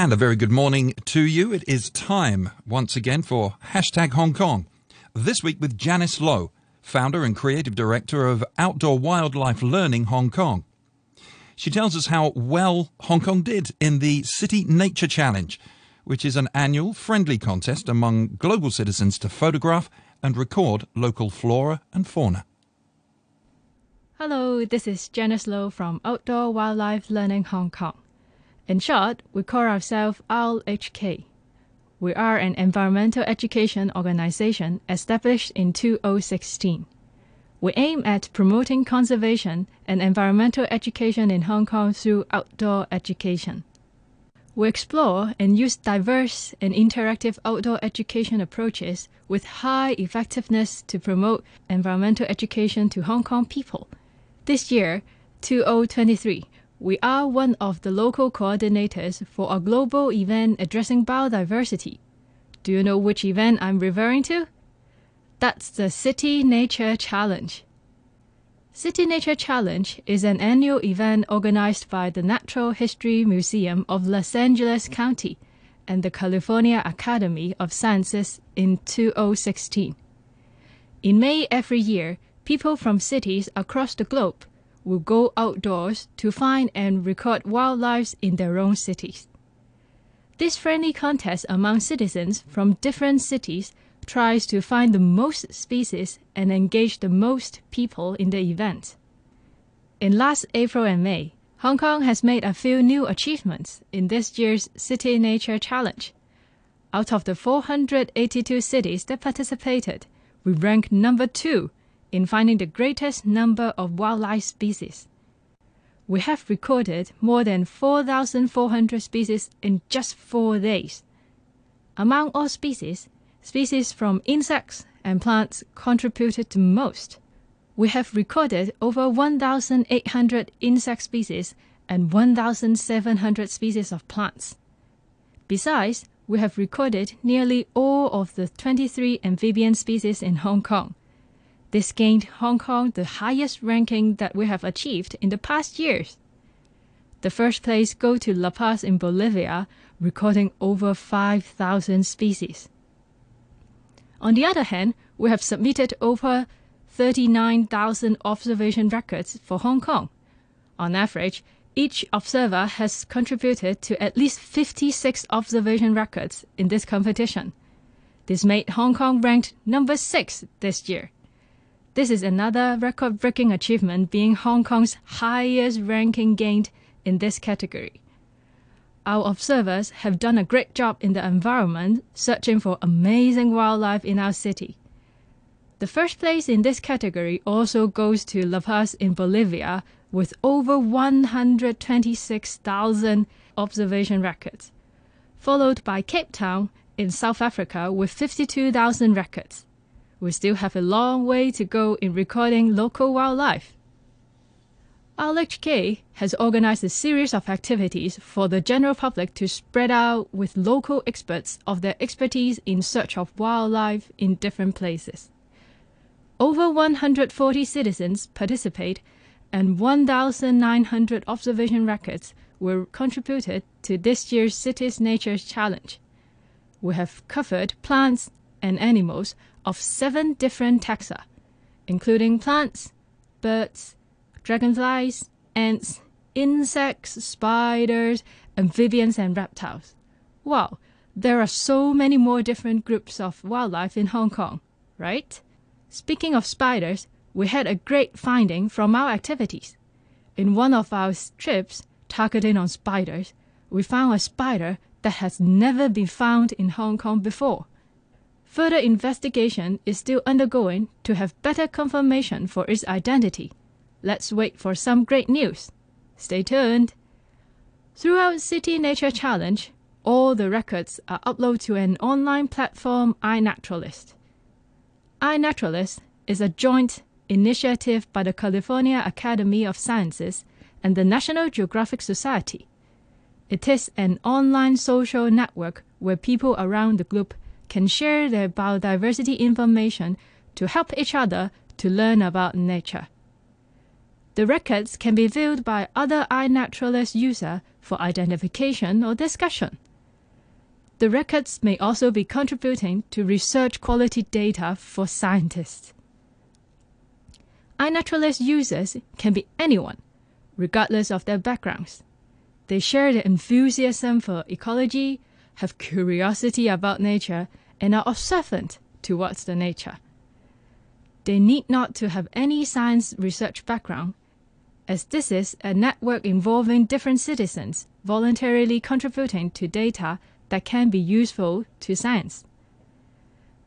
And a very good morning to you. It is time once again for hashtag Hong Kong. This week with Janice Lo, founder and creative director of Outdoor Wildlife Learning Hong Kong. She tells us how well Hong Kong did in the City Nature Challenge, which is an annual friendly contest among global citizens to photograph and record local flora and fauna. Hello, this is Janice Lo from Outdoor Wildlife Learning Hong Kong. In short, we call ourselves OWLHK. We are an environmental education organization established in 2016. We aim at promoting conservation and environmental education in Hong Kong through outdoor education. We explore and use diverse and interactive outdoor education approaches with high effectiveness to promote environmental education to Hong Kong people. This year, 2023, we are one of the local coordinators for a global event addressing biodiversity. Do you know which event I'm referring to? That's the City Nature Challenge. City Nature Challenge is an annual event organized by the Natural History Museum of Los Angeles County and the California Academy of Sciences in 2016. In May every year, people from cities across the globe will go outdoors to find and record wildlife in their own cities. This friendly contest among citizens from different cities tries to find the most species and engage the most people in the event. In last April and May, Hong Kong has made a few new achievements in this year's City Nature Challenge. Out of the 482 cities that participated, we ranked number two in finding the greatest number of wildlife species. We have recorded more than 4,400 species in just four days. Among all species, species from insects and plants contributed the most. We have recorded over 1,800 insect species and 1,700 species of plants. Besides, we have recorded nearly all of the 23 amphibian species in Hong Kong. This gained Hong Kong the highest ranking that we have achieved in the past years. The first place go to La Paz in Bolivia, recording over 5,000 species. On the other hand, we have submitted over 39,000 observation records for Hong Kong. On average, each observer has contributed to at least 56 observation records in this competition. This made Hong Kong ranked number 6 this year. This is another record breaking achievement, being Hong Kong's highest ranking gained in this category. Our observers have done a great job in the environment, searching for amazing wildlife in our city. The first place in this category also goes to La Paz in Bolivia with over 126,000 observation records, followed by Cape Town in South Africa with 52,000 records we still have a long way to go in recording local wildlife. OWLHK has organized a series of activities for the general public to spread out with local experts of their expertise in search of wildlife in different places. Over 140 citizens participate and 1,900 observation records were contributed to this year's Cities Nature Challenge. We have covered plants and animals of seven different taxa, including plants, birds, dragonflies, ants, insects, spiders, amphibians, and reptiles. Wow, there are so many more different groups of wildlife in Hong Kong, right? Speaking of spiders, we had a great finding from our activities. In one of our trips targeting on spiders, we found a spider that has never been found in Hong Kong before. Further investigation is still undergoing to have better confirmation for its identity. Let's wait for some great news. Stay tuned. Throughout City Nature Challenge, all the records are uploaded to an online platform iNaturalist. iNaturalist is a joint initiative by the California Academy of Sciences and the National Geographic Society. It is an online social network where people around the globe can share their biodiversity information to help each other to learn about nature. The records can be viewed by other iNaturalist users for identification or discussion. The records may also be contributing to research quality data for scientists. iNaturalist users can be anyone, regardless of their backgrounds. They share the enthusiasm for ecology, have curiosity about nature, and are observant towards the nature. They need not to have any science research background, as this is a network involving different citizens voluntarily contributing to data that can be useful to science.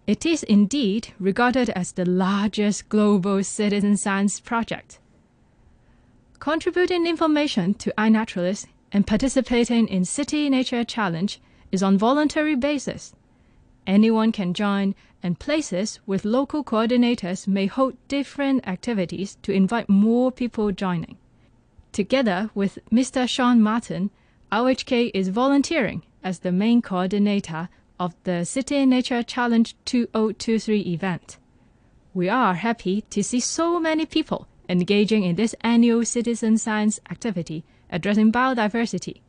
It is indeed regarded as the largest global citizen science project. Contributing information to iNaturalist and participating in City Nature Challenge is on voluntary basis. Anyone can join, and places with local coordinators may hold different activities to invite more people joining. Together with Mr. Sean Martin, RHK is volunteering as the main coordinator of the City Nature Challenge 2023 event. We are happy to see so many people engaging in this annual citizen science activity addressing biodiversity.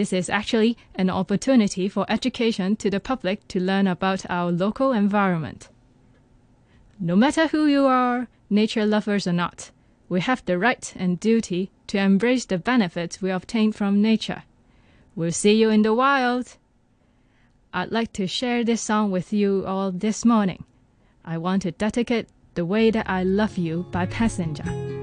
This is actually an opportunity for education to the public to learn about our local environment. No matter who you are, nature lovers or not, we have the right and duty to embrace the benefits we obtain from nature. We'll see you in the wild. I'd like to share this song with you all this morning. I want to dedicate The Way That I Love You by Passenger.